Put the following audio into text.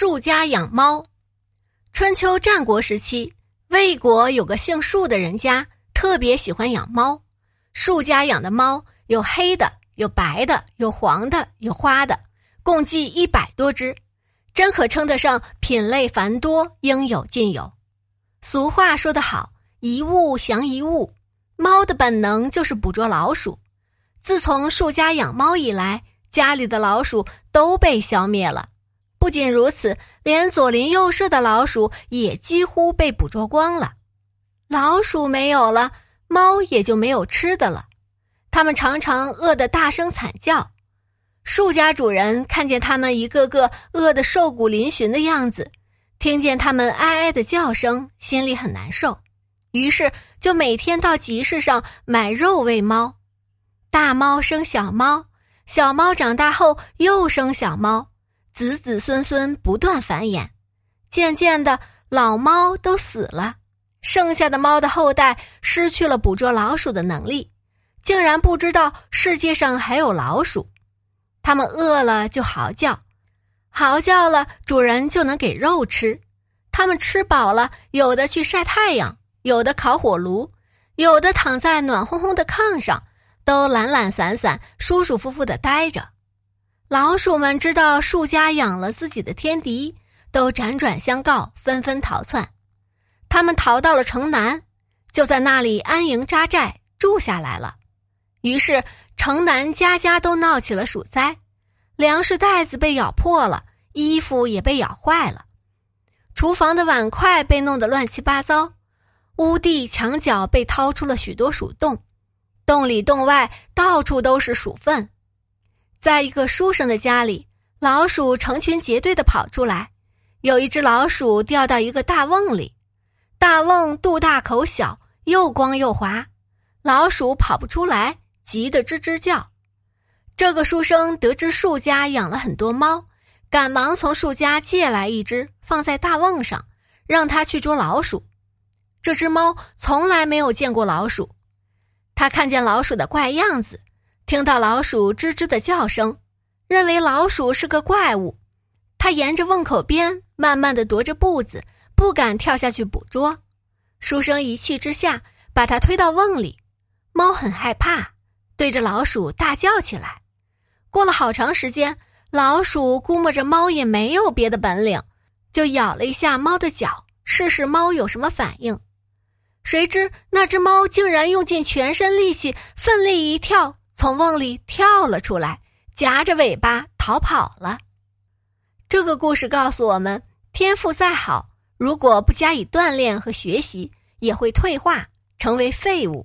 树家养猫。春秋战国时期，魏国有个姓树的人家，特别喜欢养猫。树家养的猫有黑的，有白的，有黄的，有花的，共计一百多只，真可称得上品类繁多，应有尽有。俗话说得好，一物降一物，猫的本能就是捕捉老鼠。自从树家养猫以来，家里的老鼠都被消灭了。不仅如此，连左邻右舍的老鼠也几乎被捕捉光了。老鼠没有了，猫也就没有吃的了。它们常常饿得大声惨叫。树家主人看见它们一个个饿得瘦骨嶙峋的样子，听见它们哀哀的叫声，心里很难受。于是就每天到集市上买肉喂猫。大猫生小猫，小猫长大后又生小猫。子子孙孙不断繁衍，渐渐的，老猫都死了，剩下的猫的后代失去了捕捉老鼠的能力，竟然不知道世界上还有老鼠。它们饿了就嚎叫，嚎叫了，主人就能给肉吃。它们吃饱了，有的去晒太阳，有的烤火炉，有的躺在暖烘烘的炕上，都懒懒散散、舒舒服服的待着。老鼠们知道树家养了自己的天敌，都辗转相告，纷纷逃窜。他们逃到了城南，就在那里安营扎寨住下来了。于是城南家家都闹起了鼠灾，粮食袋子被咬破了，衣服也被咬坏了，厨房的碗筷被弄得乱七八糟，屋地墙角被掏出了许多鼠洞，洞里洞外到处都是鼠粪。在一个书生的家里，老鼠成群结队的跑出来。有一只老鼠掉到一个大瓮里，大瓮肚大口小，又光又滑，老鼠跑不出来，急得吱吱叫。这个书生得知树家养了很多猫，赶忙从树家借来一只，放在大瓮上，让他去捉老鼠。这只猫从来没有见过老鼠，它看见老鼠的怪样子。听到老鼠吱吱的叫声，认为老鼠是个怪物，他沿着瓮口边慢慢的踱着步子，不敢跳下去捕捉。书生一气之下，把它推到瓮里，猫很害怕，对着老鼠大叫起来。过了好长时间，老鼠估摸着猫也没有别的本领，就咬了一下猫的脚，试试猫有什么反应。谁知那只猫竟然用尽全身力气，奋力一跳。从瓮里跳了出来，夹着尾巴逃跑了。这个故事告诉我们：天赋再好，如果不加以锻炼和学习，也会退化，成为废物。